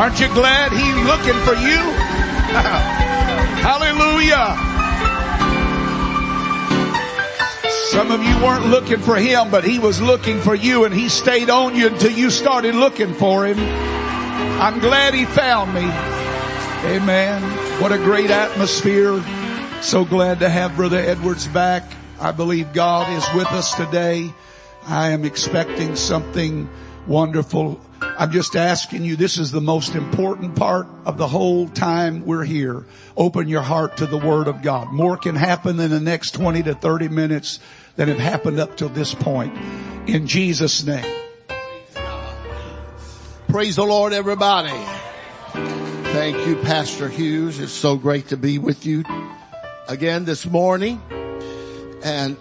Aren't you glad he's looking for you? Hallelujah. Some of you weren't looking for him, but he was looking for you and he stayed on you until you started looking for him. I'm glad he found me. Amen. What a great atmosphere. So glad to have Brother Edwards back. I believe God is with us today. I am expecting something wonderful. I'm just asking you, this is the most important part of the whole time we're here. Open your heart to the Word of God. More can happen in the next 20 to 30 minutes than have happened up till this point. In Jesus' name. Praise the Lord everybody. Thank you Pastor Hughes. It's so great to be with you again this morning. And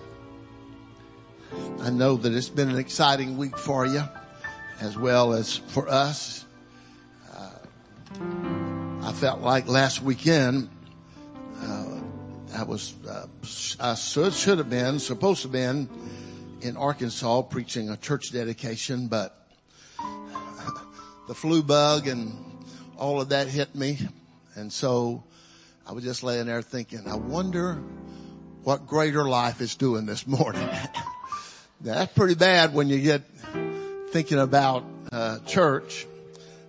I know that it's been an exciting week for you as well as for us. Uh, I felt like last weekend, uh, I was, uh, I should, should have been, supposed to have been in Arkansas preaching a church dedication, but the flu bug and all of that hit me. And so I was just laying there thinking, I wonder what greater life is doing this morning. That's pretty bad when you get thinking about uh, church.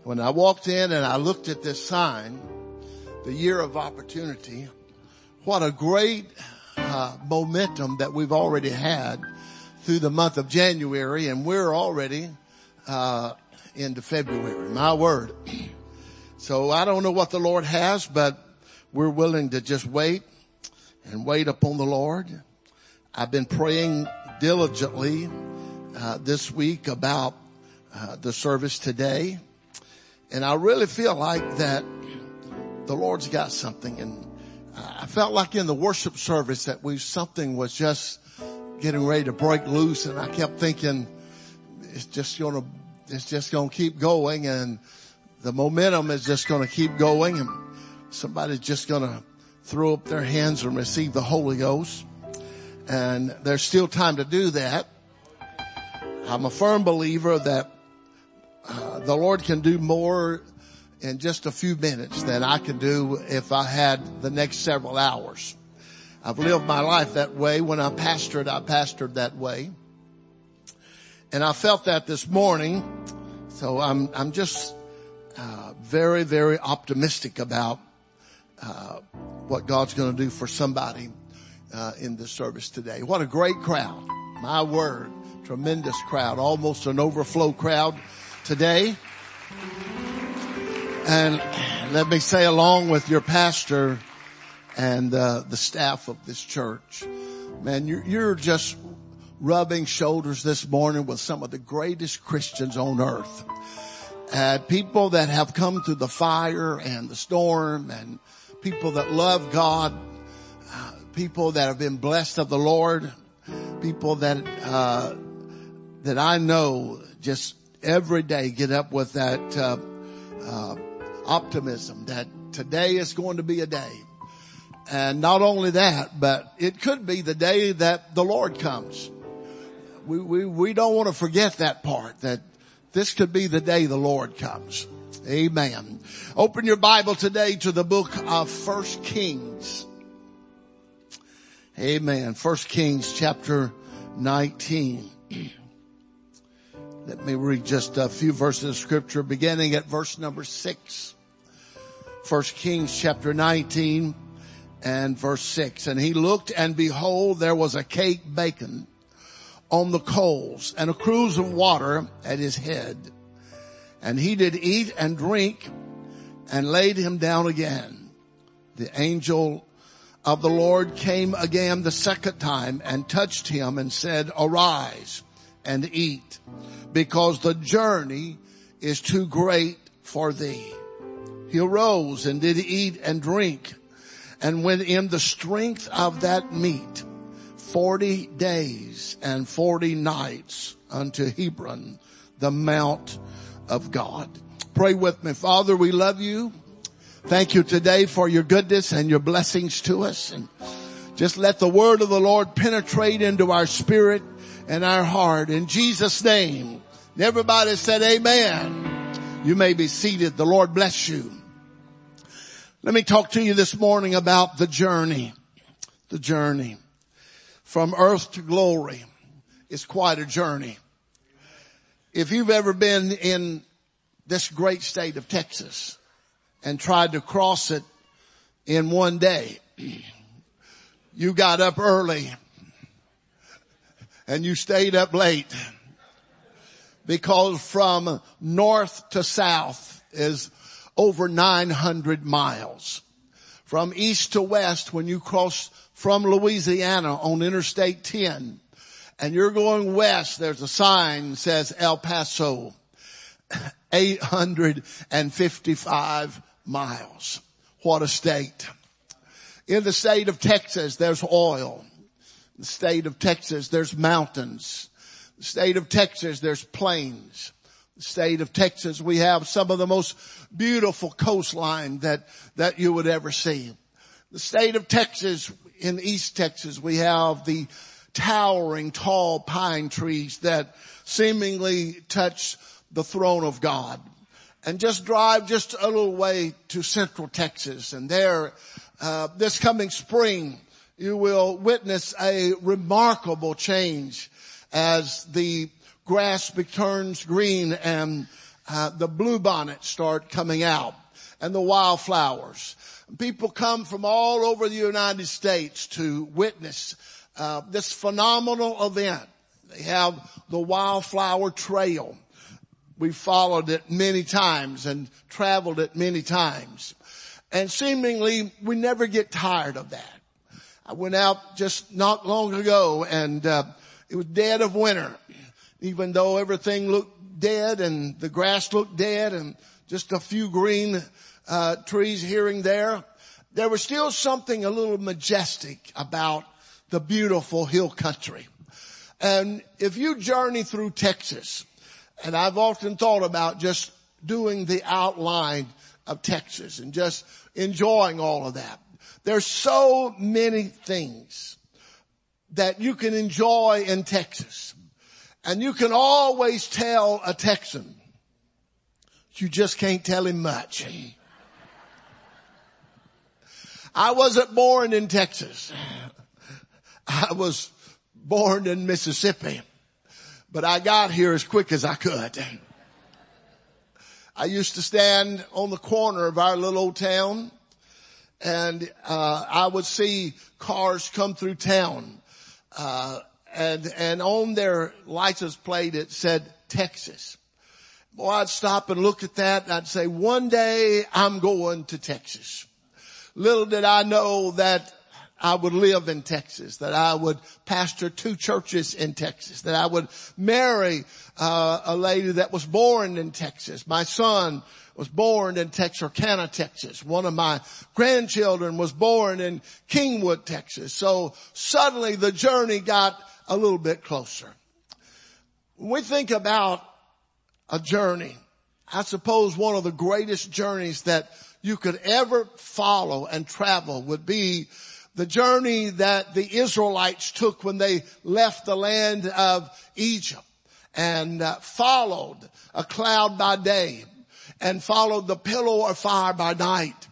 When I walked in and I looked at this sign, the year of opportunity, what a great uh, momentum that we've already had through the month of January, and we're already uh, into February. My word. So I don't know what the Lord has, but we're willing to just wait and wait upon the Lord. I've been praying diligently uh, this week about uh, the service today, and I really feel like that the Lord's got something. And I felt like in the worship service that we something was just getting ready to break loose, and I kept thinking it's just going to it's just going to keep going, and the momentum is just going to keep going, and somebody's just going to throw up their hands and receive the Holy Ghost. And there's still time to do that. I'm a firm believer that uh, the Lord can do more in just a few minutes than I could do if I had the next several hours. I've lived my life that way. When I pastored, I pastored that way. And I felt that this morning. So I'm, I'm just, uh, very, very optimistic about, uh, what God's going to do for somebody, uh, in this service today. What a great crowd. My word. Tremendous crowd. Almost an overflow crowd today. And let me say along with your pastor and uh, the staff of this church, man, you're, you're just rubbing shoulders this morning with some of the greatest Christians on earth. And people that have come through the fire and the storm and people that love God, uh, people that have been blessed of the Lord, people that, uh, that I know just every day get up with that, uh, uh, optimism that today is going to be a day. And not only that, but it could be the day that the Lord comes. We, we, we don't want to forget that part that this could be the day the Lord comes. Amen. Open your Bible today to the book of First Kings. Amen. First Kings chapter 19. Let me read just a few verses of scripture beginning at verse number six. First Kings chapter 19 and verse six. And he looked and behold, there was a cake baking on the coals and a cruse of water at his head. And he did eat and drink and laid him down again. The angel of the Lord came again the second time and touched him and said, arise and eat because the journey is too great for thee. He arose and did eat and drink and went in the strength of that meat 40 days and 40 nights unto Horeb, the mount of God. Pray with me. Father, we love you. Thank you today for your goodness and your blessings to us. And just let the word of the Lord penetrate into our spirit and our heart. In Jesus name. Everybody said amen. You may be seated. The Lord bless you. Let me talk to you this morning about the journey. The journey. From earth to glory is quite a journey. If you've ever been in this great state of Texas and tried to cross it in one day, you got up early and you stayed up late because from north to south is over 900 miles. From east to west, when you cross from Louisiana on Interstate 10, and you're going west, there's a sign that says El Paso, 855 miles. What a state. In the state of Texas, there's oil. The state of Texas, there's mountains. The state of Texas, there's plains. The state of Texas, we have some of the most beautiful coastline that, that you would ever see. The state of Texas, in East Texas, we have the towering tall pine trees that seemingly touch the throne of God. And just drive just a little way to central Texas and there, uh, this coming spring, you will witness a remarkable change as the grass turns green and uh, the bluebonnets start coming out and the wildflowers. People come from all over the United States to witness uh, this phenomenal event. They have the wildflower trail. We followed it many times and traveled it many times. And seemingly we never get tired of that. I went out just not long ago and uh, it was dead of winter. Even though everything looked dead and the grass looked dead and just a few green uh, trees here and there, there was still something a little majestic about the beautiful hill country. And if you journey through Texas, and I've often thought about just doing the outline of Texas and just enjoying all of that. There's so many things that you can enjoy in Texas. And you can always tell a Texan. You just can't tell him much. I wasn't born in Texas. I was born in Mississippi, but I got here as quick as I could. I used to stand on the corner of our little old town and, uh, I would see cars come through town, uh, and, and on their license plate it said Texas. Boy, I'd stop and look at that and I'd say, one day I'm going to Texas. Little did I know that I would live in Texas, that I would pastor two churches in Texas, that I would marry uh, a lady that was born in Texas. My son was born in Texarkana, Texas. One of my grandchildren was born in Kingwood, Texas. So suddenly the journey got a little bit closer. When we think about a journey, I suppose one of the greatest journeys that you could ever follow and travel would be the journey that the Israelites took when they left the land of Egypt and uh, followed a cloud by day and followed the pillar of fire by night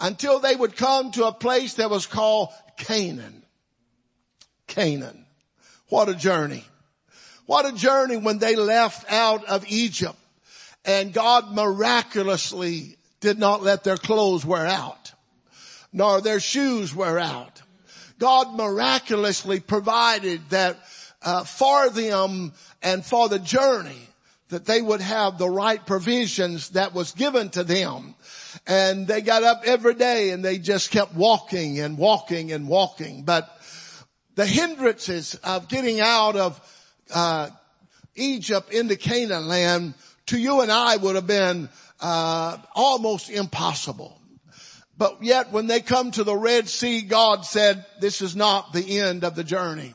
until they would come to a place that was called Canaan. Canaan. What a journey. What a journey when they left out of Egypt and God miraculously did not let their clothes wear out nor their shoes wear out. God miraculously provided that uh, for them and for the journey that they would have the right provisions that was given to them. And they got up every day and they just kept walking and walking and walking. But the hindrances of getting out of uh, Egypt into Canaan land to you and I would have been uh, almost impossible. But yet when they come to the Red Sea, God said, this is not the end of the journey.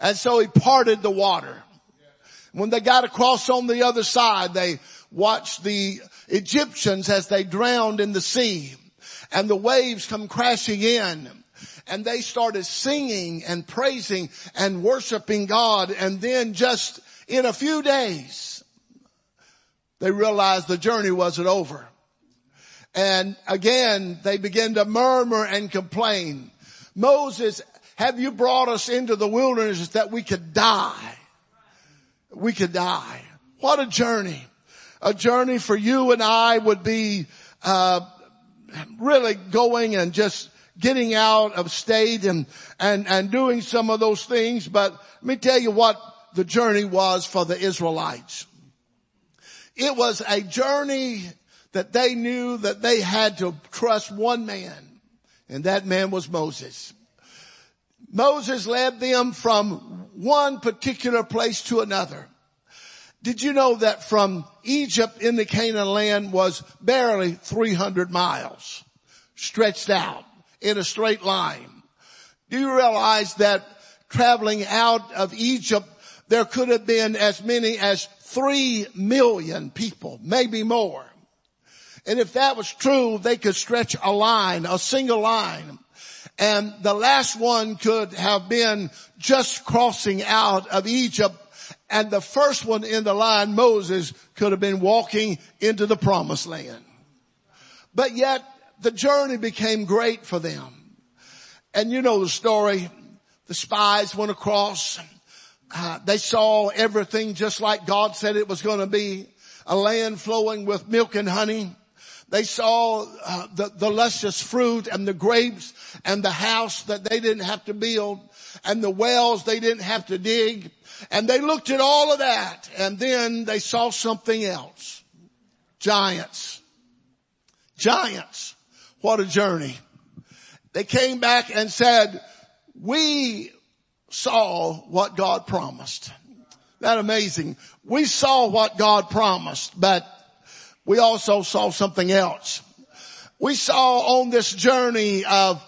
And so he parted the water. When they got across on the other side, they watched the Egyptians as they drowned in the sea and the waves come crashing in and they started singing and praising and worshiping God. And then just in a few days, they realized the journey wasn't over. And again, they begin to murmur and complain. Moses, have you brought us into the wilderness that we could die? We could die. What a journey. A journey for you and I would be, uh, really going and just getting out of state and, and, and doing some of those things. But let me tell you what the journey was for the Israelites. It was a journey that they knew that they had to trust one man, and that man was Moses. Moses led them from one particular place to another. Did you know that from Egypt into Canaan land was barely 300 miles stretched out in a straight line? Do you realize that traveling out of Egypt, there could have been as many as three million people, maybe more. And if that was true, they could stretch a line, a single line. And the last one could have been just crossing out of Egypt. And the first one in the line, Moses, could have been walking into the promised land. But yet the journey became great for them. And you know the story. The spies went across. Uh, they saw everything just like God said it was going to be. A land flowing with milk and honey. They saw uh, the, the luscious fruit and the grapes and the house that they didn't have to build and the wells they didn't have to dig. And they looked at all of that and then they saw something else. Giants. Giants. What a journey. They came back and said, we saw what God promised. That amazing. We saw what God promised, but we also saw something else. We saw on this journey of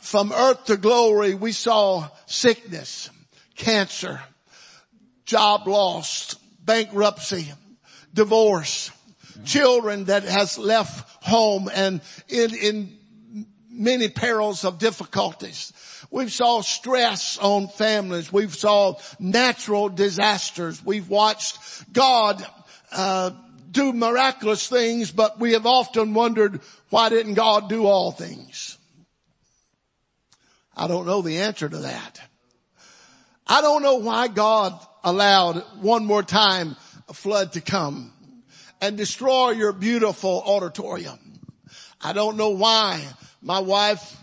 from earth to glory, we saw sickness, cancer, job lost, bankruptcy, divorce, children that has left home and in, in many perils of difficulties. We've saw stress on families. We've saw natural disasters. We've watched God, uh, do miraculous things, but we have often wondered, why didn't God do all things? I don't know the answer to that. I don't know why God allowed one more time a flood to come and destroy your beautiful auditorium. I don't know why my wife,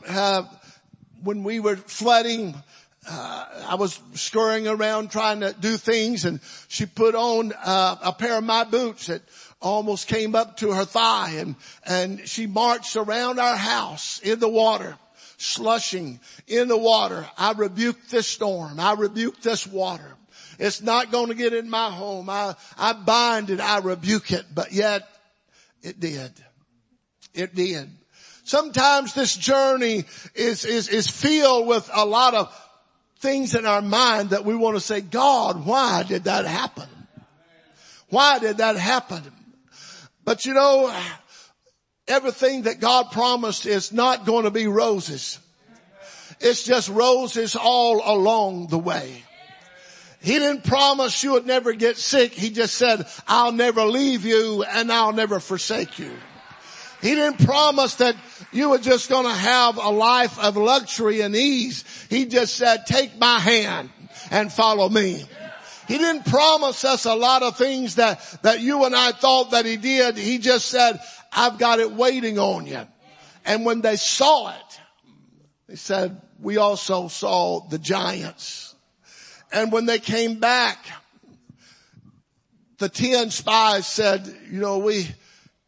when we were flooding, uh, I was scurrying around trying to do things and she put on uh, a pair of my boots that almost came up to her thigh and, and she marched around our house in the water, slushing in the water. I rebuke this storm. I rebuke this water. It's not going to get in my home. I, I bind it. I rebuke it, but yet it did. It did. Sometimes this journey is, is, is filled with a lot of things in our mind that we want to say, God, why did that happen? Why did that happen? But you know, everything that God promised is not going to be roses. It's just roses all along the way. He didn't promise you would never get sick. He just said, I'll never leave you and I'll never forsake you. He didn't promise that you were just going to have a life of luxury and ease. He just said, take my hand and follow me. He didn't promise us a lot of things that, that you and I thought that he did. He just said, I've got it waiting on you. And when they saw it, they said, we also saw the giants. And when they came back, the 10 spies said, you know, we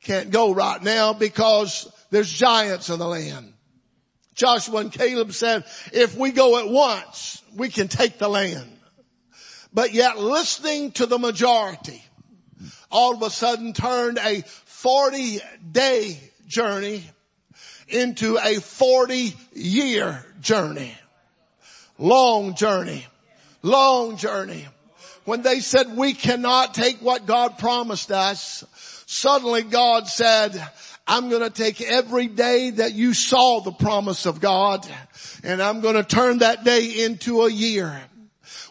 can't go right now because there's giants in the land. Joshua and Caleb said, if we go at once, we can take the land but yet listening to the majority all of a sudden turned a 40 day journey into a 40 year journey. Long journey. Long journey. When they said we cannot take what God promised us, suddenly God said, I'm going to take every day that you saw the promise of God and I'm going to turn that day into a year.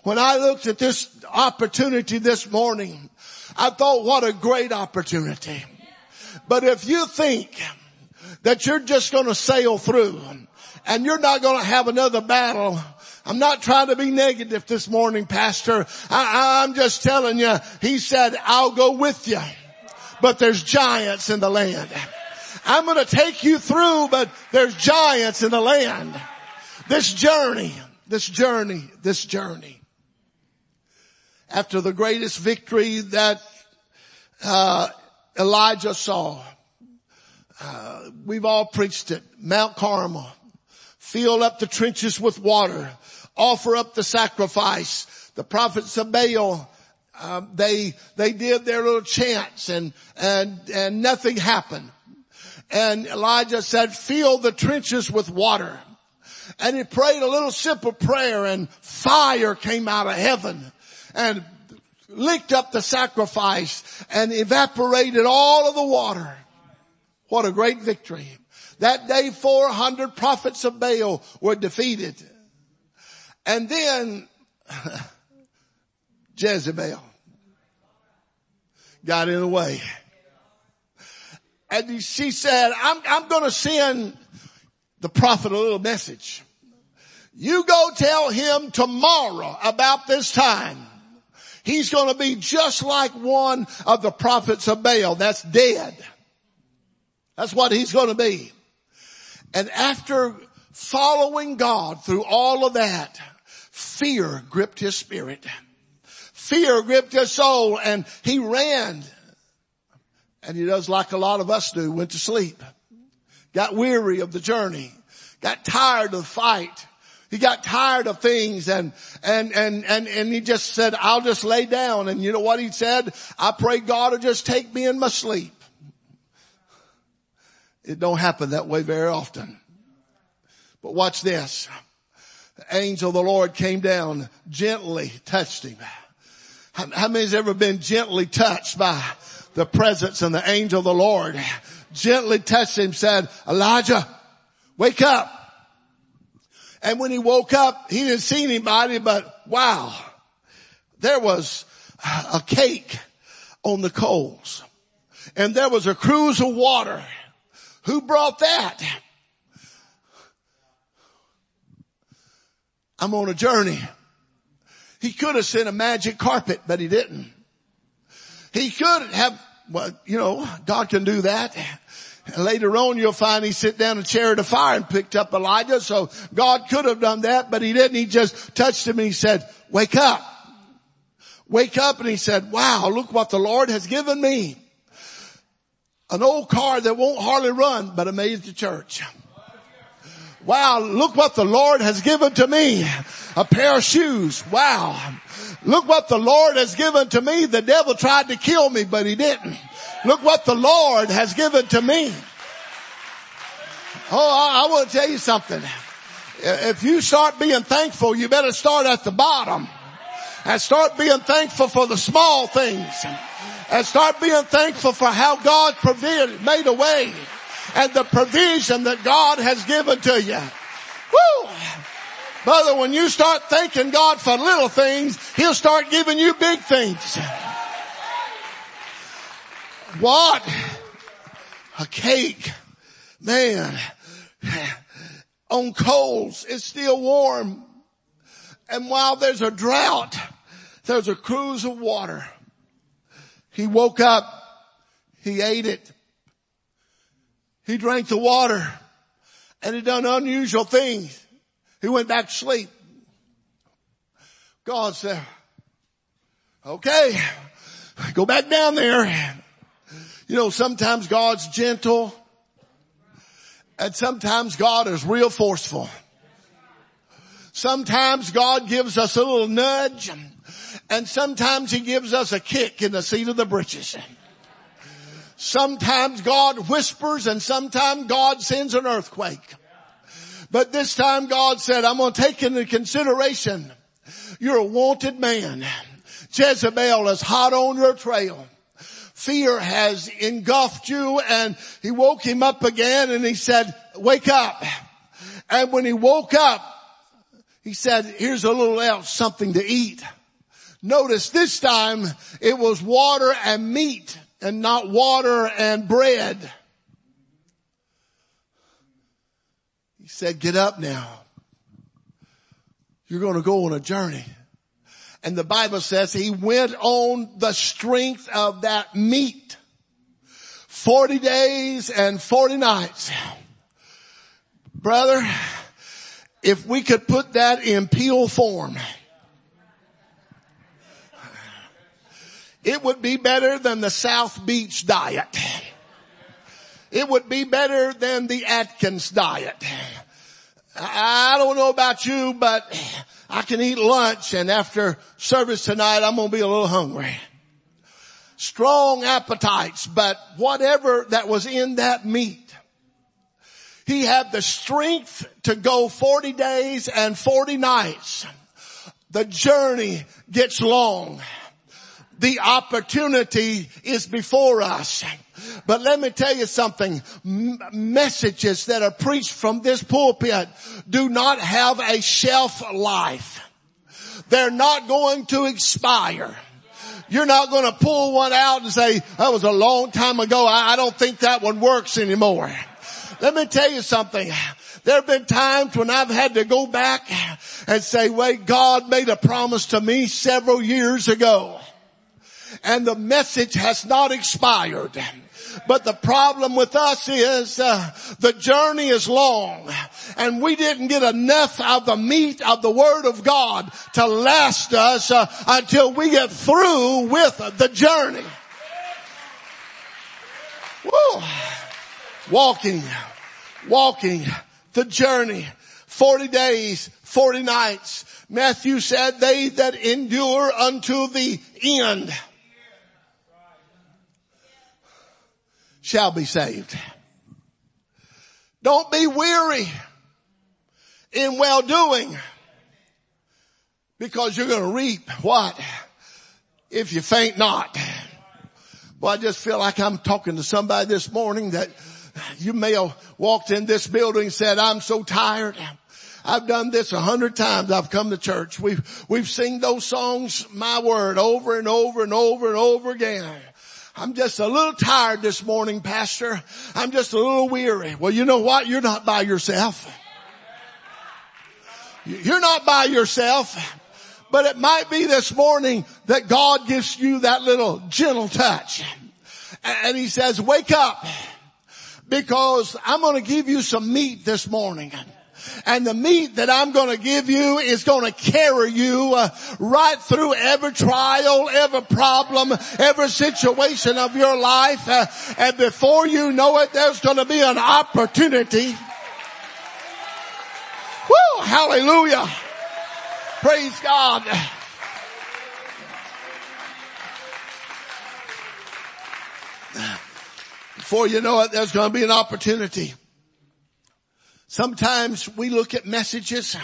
When I looked at this opportunity this morning, I thought what a great opportunity. But if you think that you're just going to sail through and you're not going to have another battle, I'm not trying to be negative this morning, pastor. I, I'm just telling you, he said, I'll go with you, but there's giants in the land. I'm going to take you through, but there's giants in the land. This journey, this journey, this journey after the greatest victory that uh, Elijah saw. Uh, we've all preached it. Mount Carmel. Fill up the trenches with water. Offer up the sacrifice. The prophets of Baal, uh, they, they did their little chants and, and, and nothing happened. And Elijah said, fill the trenches with water. And he prayed a little simple prayer and fire came out of heaven and licked up the sacrifice and evaporated all of the water. What a great victory. That day 400 prophets of Baal were defeated. And then Jezebel got in the way. And she said, I'm, I'm going to send the prophet a little message. You go tell him tomorrow about this time He's going to be just like one of the prophets of Baal that's dead. That's what he's going to be. And after following God through all of that, fear gripped his spirit. Fear gripped his soul and he ran. And he does like a lot of us do, went to sleep. Got weary of the journey. Got tired of the fight. He got tired of things and, and, and, and, and he just said, I'll just lay down. And you know what he said? I pray God will just take me in my sleep. It don't happen that way very often. But watch this. The angel of the Lord came down, gently touched him. How, how many's ever been gently touched by the presence and the angel of the Lord? Gently touched him, said, Elijah, wake up. And when he woke up, he didn't see anybody, but wow, there was a cake on the coals and there was a cruse of water. Who brought that? I'm on a journey. He could have sent a magic carpet, but he didn't. He could have, well, you know, God can do that. Later on you'll find he sit down a chair of fire and picked up Elijah. So God could have done that, but he didn't. He just touched him and he said, wake up. Wake up and he said, wow, look what the Lord has given me. An old car that won't hardly run, but it to church. Wow, look what the Lord has given to me. A pair of shoes. Wow. Look what the Lord has given to me. The devil tried to kill me, but he didn't. Look what the Lord has given to me. Oh, I, I want to tell you something. If you start being thankful, you better start at the bottom and start being thankful for the small things and start being thankful for how God provided, made a way and the provision that God has given to you. Woo! Brother, when you start thanking God for little things, He'll start giving you big things. What? A cake. Man. On coals. It's still warm. And while there's a drought, there's a cruse of water. He woke up. He ate it. He drank the water and he done unusual things. He went back to sleep. God said, okay, go back down there you know, sometimes God's gentle and sometimes God is real forceful. Sometimes God gives us a little nudge and sometimes he gives us a kick in the seat of the britches. Sometimes God whispers and sometimes God sends an earthquake. But this time God said, I'm going to take into consideration you're a wanted man. Jezebel is hot on your trail fear has engulfed you and he woke him up again and he said, wake up. And when he woke up, He said, here's a little else, something to eat. Notice this time it was water and meat and not water and bread. Said, get up now. You're going to go on a journey. And the Bible says he went on the strength of that meat. 40 days and 40 nights. Brother, if we could put that in peel form, it would be better than the South Beach diet. It would be better than the Atkins diet. I don't know about you, but I can eat lunch and after service tonight, I'm going to be a little hungry. Strong appetites, but whatever that was in that meat, he had the strength to go 40 days and 40 nights. The journey gets long. The opportunity is before us. But let me tell you something. M- messages that are preached from this pulpit do not have a shelf life. They're not going to expire. You're not going to pull one out and say, that was a long time ago. I, I don't think that one works anymore. Let me tell you something. There have been times when I've had to go back and say, wait, God made a promise to me several years ago. And the message has not expired. But the problem with us is uh, the journey is long and we didn't get enough of the meat of the word of God to last us uh, until we get through with the journey. Woo. Walking walking the journey. 40 days, 40 nights. Matthew said, they that endure unto the end shall be saved. Don't be weary in well doing because you're going to reap what? If you faint not. Well, I just feel like I'm talking to somebody this morning that you may have walked in this building and said, I'm so tired. I've done this a hundred times. I've come to church. We've, we've sing those songs, my word, over and over and over and over again. I'm just a little tired this morning, pastor. I'm just a little weary. Well, you know what? You're not by yourself. You're not by yourself. But it might be this morning that God gives you that little gentle touch. And he says, wake up because I'm going to give you some meat this morning. And the meat that I'm going to give you is going to carry you uh, right through every trial, every problem, every situation of your life. Uh, and before you know it, there's going to be an opportunity. Woo! Hallelujah! Praise God. Before you know it, there's going to be an opportunity. Sometimes we look at messages.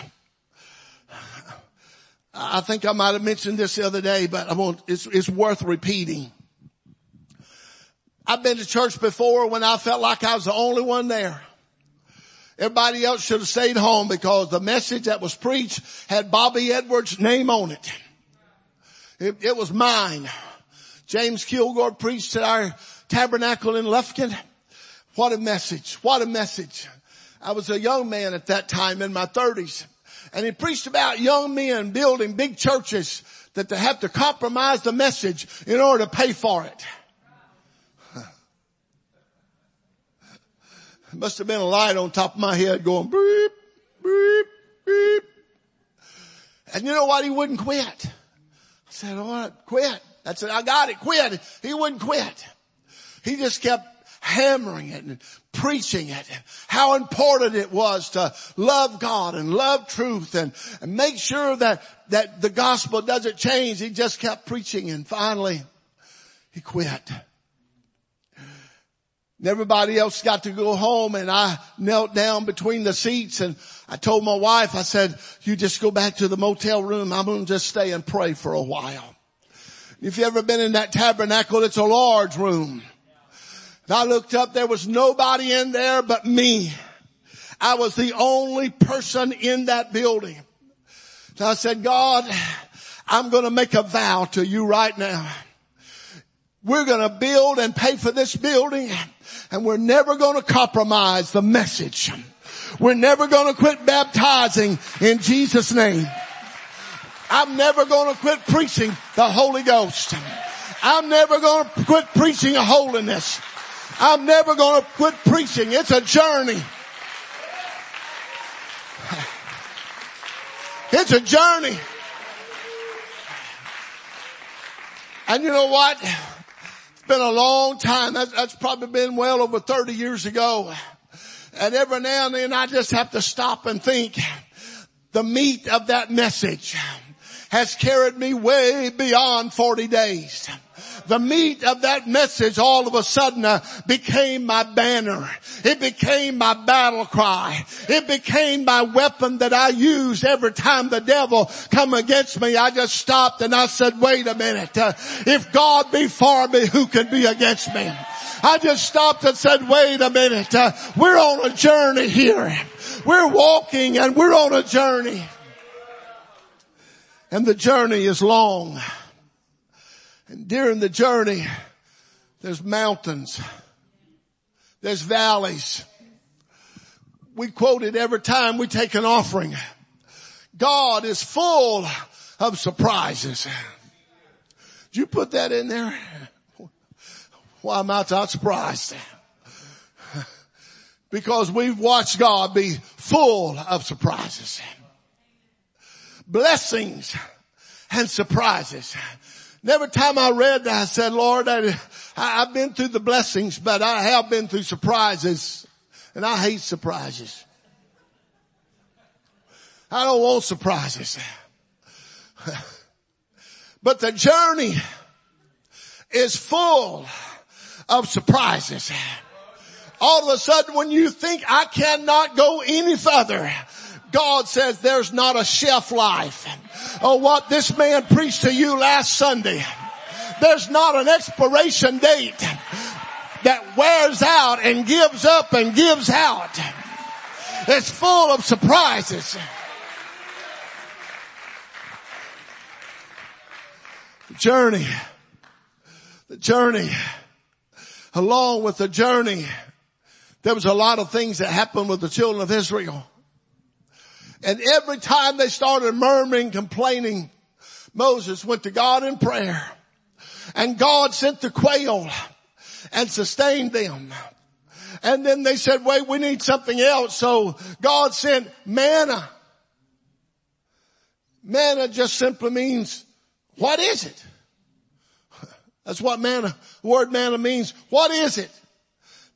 I think I might have mentioned this the other day, but I won't, it's, it's worth repeating. I've been to church before when I felt like I was the only one there. Everybody else should have stayed home because the message that was preached had Bobby Edwards' name on it. It, it was mine. James Kilgore preached at our tabernacle in Lufkin. What a message. What a message. I was a young man at that time in my thirties and he preached about young men building big churches that they have to compromise the message in order to pay for it. It must have been a light on top of my head going beep, beep, beep. And you know what? He wouldn't quit. I said, all right, quit. I said, I got it, quit. He wouldn't quit. He just kept hammering it and preaching it. How important it was to love God and love truth and, and make sure that, that the gospel doesn't change. He just kept preaching and finally he quit. And everybody else got to go home and I knelt down between the seats and I told my wife, I said, you just go back to the motel room. I'm going to just stay and pray for a while. If you've ever been in that tabernacle, it's a large room. I looked up, there was nobody in there but me. I was the only person in that building. So I said, God, I'm going to make a vow to you right now. We're going to build and pay for this building and we're never going to compromise the message. We're never going to quit baptizing in Jesus name. I'm never going to quit preaching the Holy Ghost. I'm never going to quit preaching holiness. I'm never going to quit preaching. It's a journey. It's a journey. And you know what? It's been a long time. That's, that's probably been well over 30 years ago. And every now and then I just have to stop and think the meat of that message has carried me way beyond 40 days the meat of that message all of a sudden uh, became my banner. It became my battle cry. It became my weapon that I used every time the devil come against me. I just stopped and I said, wait a minute. Uh, if God be for me, who can be against me? I just stopped and said, wait a minute. Uh, we're on a journey here. We're walking and we're on a journey. And the journey is long. And during the journey, there's mountains. There's valleys. We quote it every time we take an offering. God is full of surprises. Did you put that in there? Why am I not surprised? Because we've watched God be full of surprises. Blessings and surprises. And every time I read that, I said, Lord, I, I've been through the blessings, but I have been through surprises and I hate surprises. I don't want surprises. But the journey is full of surprises. All of a sudden when you think I cannot go any further, God says there's not a shelf life. Oh, what this man preached to you last Sunday. There's not an expiration date that wears out and gives up and gives out. It's full of surprises. The journey, the journey, along with the journey, there was a lot of things that happened with the children of Israel. And every time they started murmuring, complaining, Moses went to God in prayer and God sent the quail and sustained them. And then they said, wait, we need something else. So God sent manna. Manna just simply means, what is it? That's what manna, the word manna means. What is it?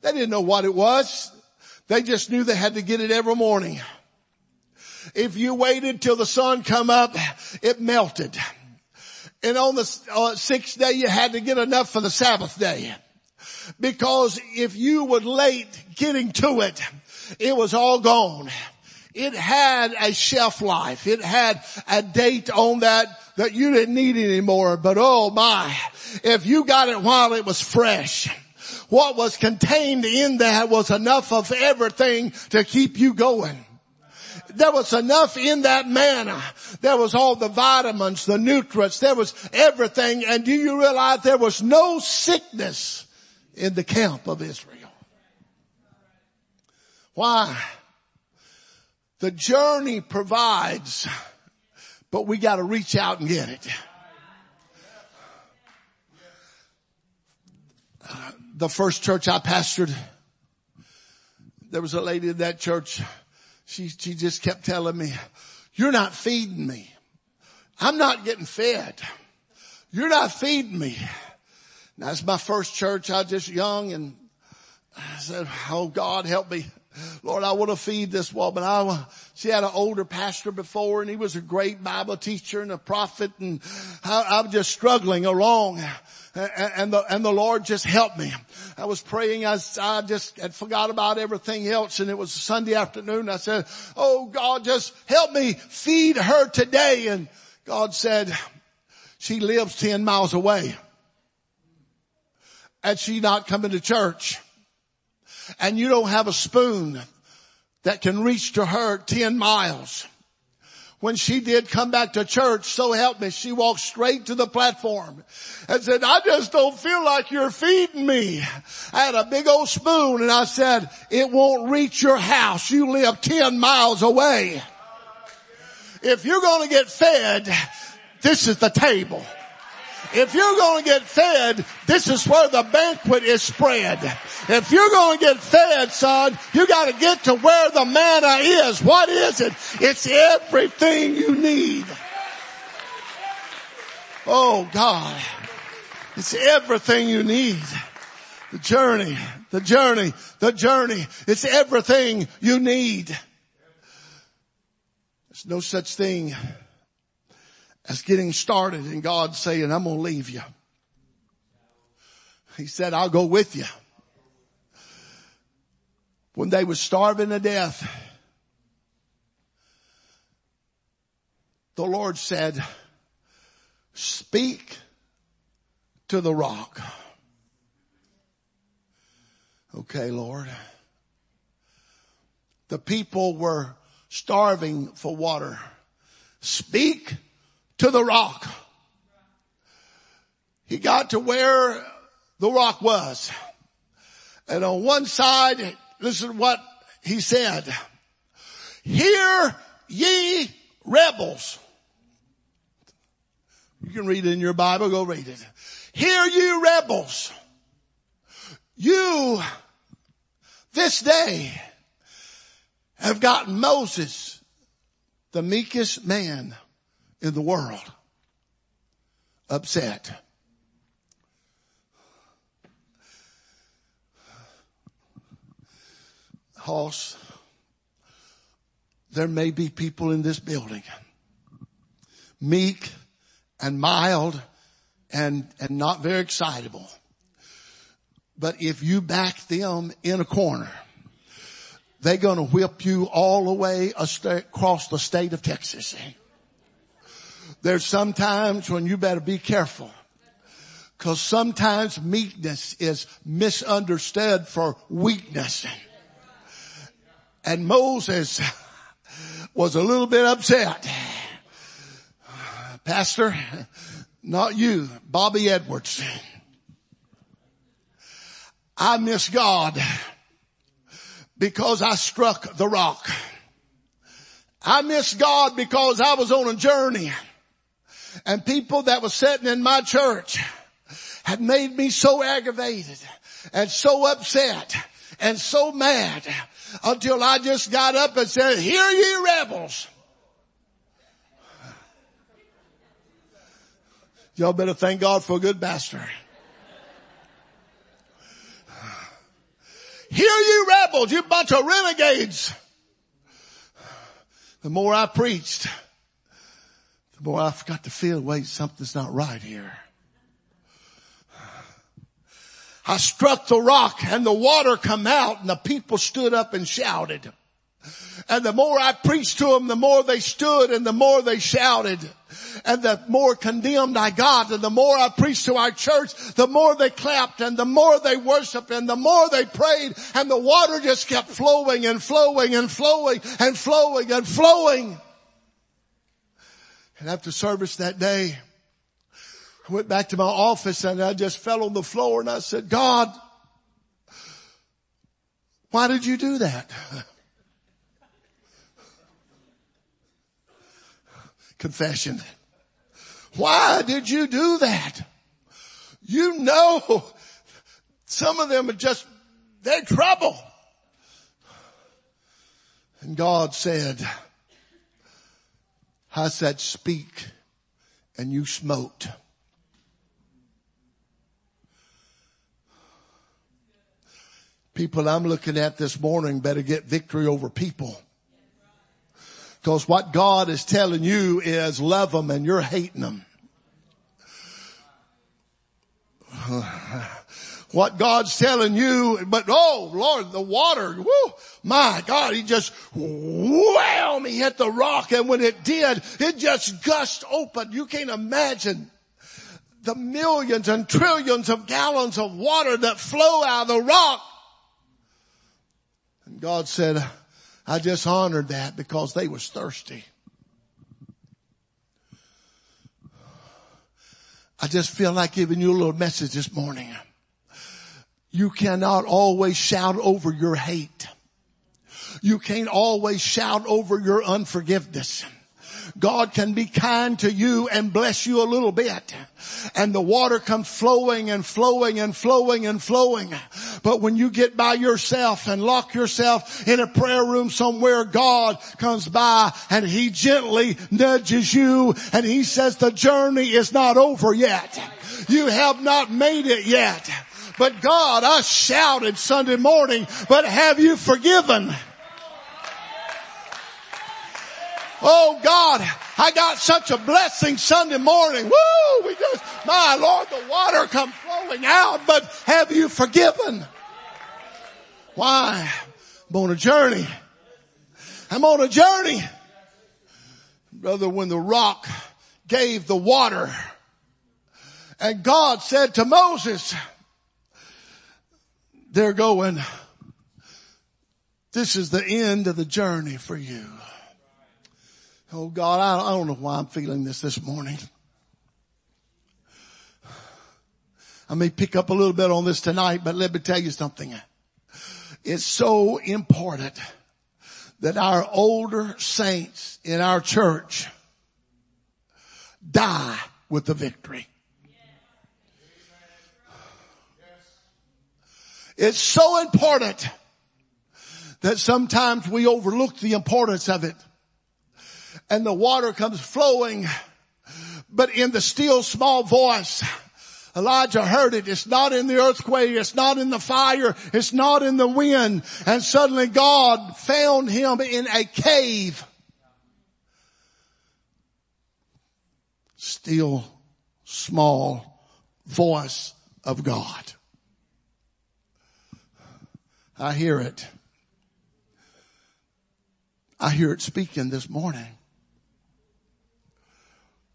They didn't know what it was. They just knew they had to get it every morning. If you waited till the sun come up, it melted. And on the uh, sixth day, you had to get enough for the Sabbath day. Because if you were late getting to it, it was all gone. It had a shelf life. It had a date on that that you didn't need anymore. But oh my, if you got it while it was fresh, what was contained in that was enough of everything to keep you going. There was enough in that manna. There was all the vitamins, the nutrients, there was everything. And do you realize there was no sickness in the camp of Israel? Why? The journey provides, but we gotta reach out and get it. The first church I pastored, there was a lady in that church she, she just kept telling me, you're not feeding me. I'm not getting fed. You're not feeding me. That's my first church. I was just young and I said, Oh God, help me. Lord, I want to feed this woman. I, she had an older pastor before and he was a great Bible teacher and a prophet and I, I'm just struggling along and the, and the Lord just helped me. I was praying. I, I just had forgot about everything else and it was Sunday afternoon. I said, Oh God, just help me feed her today. And God said, she lives 10 miles away and she not coming to church and you don't have a spoon that can reach to her 10 miles. When she did come back to church, so help me, she walked straight to the platform and said, I just don't feel like you're feeding me. I had a big old spoon and I said, it won't reach your house. You live 10 miles away. If you're going to get fed, this is the table. If you're going to get fed, this is where the banquet is spread. If you're going to get fed, son, you got to get to where the manna is. What is it? It's everything you need. Oh God. It's everything you need. The journey, the journey, the journey. It's everything you need. There's no such thing as getting started and God saying, I'm going to leave you. He said, I'll go with you. When they were starving to death, the Lord said, speak to the rock. Okay, Lord. The people were starving for water. Speak to the rock. He got to where the rock was. And on one side, listen to what he said. Hear ye rebels. You can read it in your Bible, go read it. Hear you rebels. You this day have gotten Moses, the meekest man in the world upset. Hoss, there may be people in this building, meek and mild and, and not very excitable. But if you back them in a corner, they're going to whip you all the way across the state of Texas. There's sometimes when you better be careful. Cause sometimes meekness is misunderstood for weakness. And Moses was a little bit upset. Pastor, not you, Bobby Edwards. I miss God because I struck the rock. I miss God because I was on a journey and people that were sitting in my church had made me so aggravated and so upset and so mad until I just got up and said, hear ye rebels. Y'all better thank God for a good pastor. Hear ye rebels, you bunch of renegades. The more I preached, Boy, I forgot to feel, wait, something's not right here. I struck the rock and the water come out and the people stood up and shouted. And the more I preached to them, the more they stood and the more they shouted. And the more condemned I got and the more I preached to our church, the more they clapped and the more they worshiped and the more they prayed and the water just kept flowing and flowing and flowing and flowing and flowing. And after service that day, I went back to my office and I just fell on the floor and I said, God, why did you do that? Confession. Why did you do that? You know, some of them are just, they're trouble. And God said, I said speak and you smote. People I'm looking at this morning better get victory over people. Cause what God is telling you is love them and you're hating them. what God's telling you. But oh Lord, the water, whoo, my God, he just wham, he hit the rock. And when it did, it just gushed open. You can't imagine the millions and trillions of gallons of water that flow out of the rock. And God said, I just honored that because they was thirsty. I just feel like giving you a little message this morning. You cannot always shout over your hate. You can't always shout over your unforgiveness. God can be kind to you and bless you a little bit. And the water comes flowing and flowing and flowing and flowing. But when you get by yourself and lock yourself in a prayer room somewhere, God comes by and He gently nudges you and He says the journey is not over yet. You have not made it yet. But God, I shouted Sunday morning, but have you forgiven? Oh God, I got such a blessing Sunday morning. Woo! We just, my Lord, the water come flowing out, but have you forgiven? Why? I'm on a journey. I'm on a journey. Brother, when the rock gave the water and God said to Moses, they're going, this is the end of the journey for you. Oh God, I, don't know why I'm feeling this this morning. I may pick up a little bit on this tonight, but let me tell you something. It's so important that our older saints in our church die with the victory. It's so important that sometimes we overlook the importance of it and the water comes flowing, but in the still small voice, Elijah heard it. It's not in the earthquake. It's not in the fire. It's not in the wind. And suddenly God found him in a cave. Still small voice of God. I hear it. I hear it speaking this morning.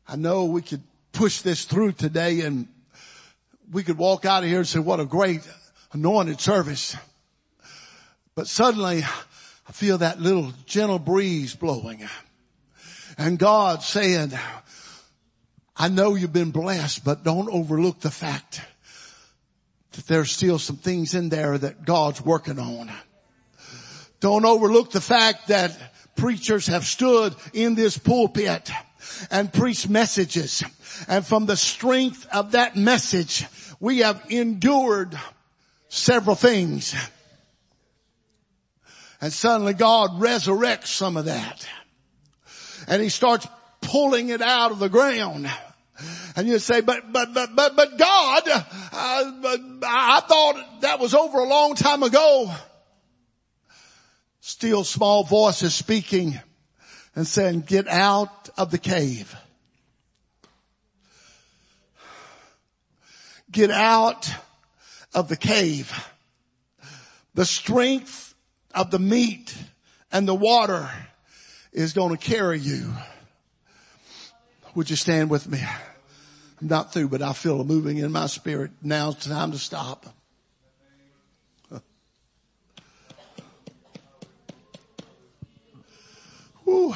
I know we could push this through today and we could walk out of here and say, what a great anointed service. But suddenly I feel that little gentle breeze blowing and God saying, I know you've been blessed, but don't overlook the fact that there's still some things in there that God's working on. Don't overlook the fact that preachers have stood in this pulpit and preached messages. And from the strength of that message, we have endured several things. And suddenly God resurrects some of that. And he starts pulling it out of the ground. And you say, but, but, but, but, but God, uh, but I thought that was over a long time ago. Still small voices speaking and saying, get out of the cave. Get out of the cave. The strength of the meat and the water is going to carry you. Would you stand with me? I'm not through, but I feel a moving in my spirit. Now it's time to stop. Whew.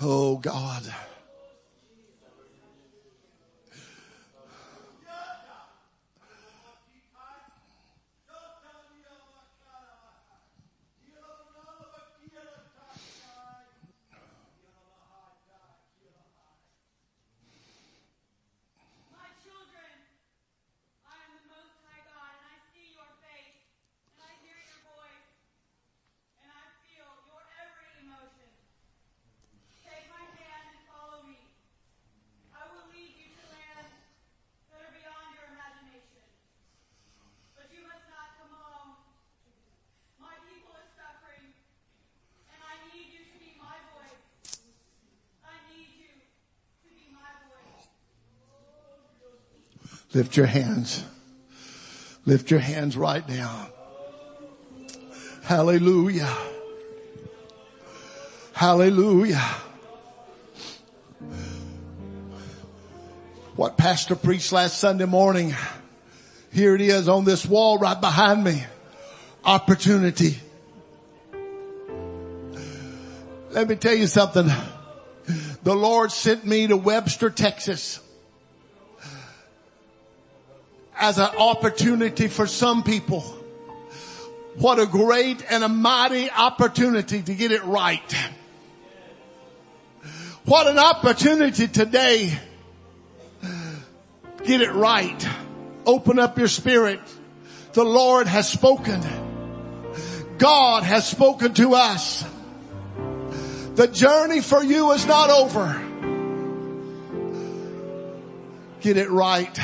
Oh God. Lift your hands. Lift your hands right now. Hallelujah. Hallelujah. What pastor preached last Sunday morning. Here it is on this wall right behind me. Opportunity. Let me tell you something. The Lord sent me to Webster, Texas as an opportunity for some people. What a great and a mighty opportunity to get it right. What an opportunity today. Get it right. Open up your spirit. The Lord has spoken. God has spoken to us. The journey for you is not over. Get it right.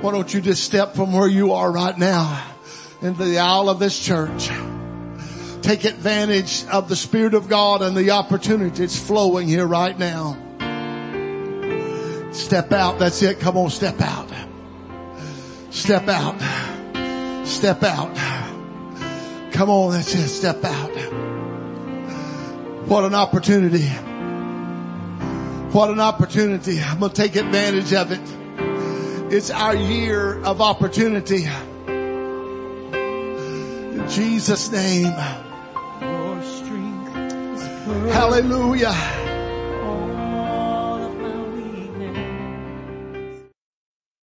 Why don't you just step from where you are right now into the aisle of this church? Take advantage of the Spirit of God and the opportunity that's flowing here right now. Step out. That's it. Come on, step out. Step out. Step out. Come on, that's it. Step out. What an opportunity. What an opportunity. I'm going to take advantage of it. It's our year of opportunity. In Jesus name. Hallelujah.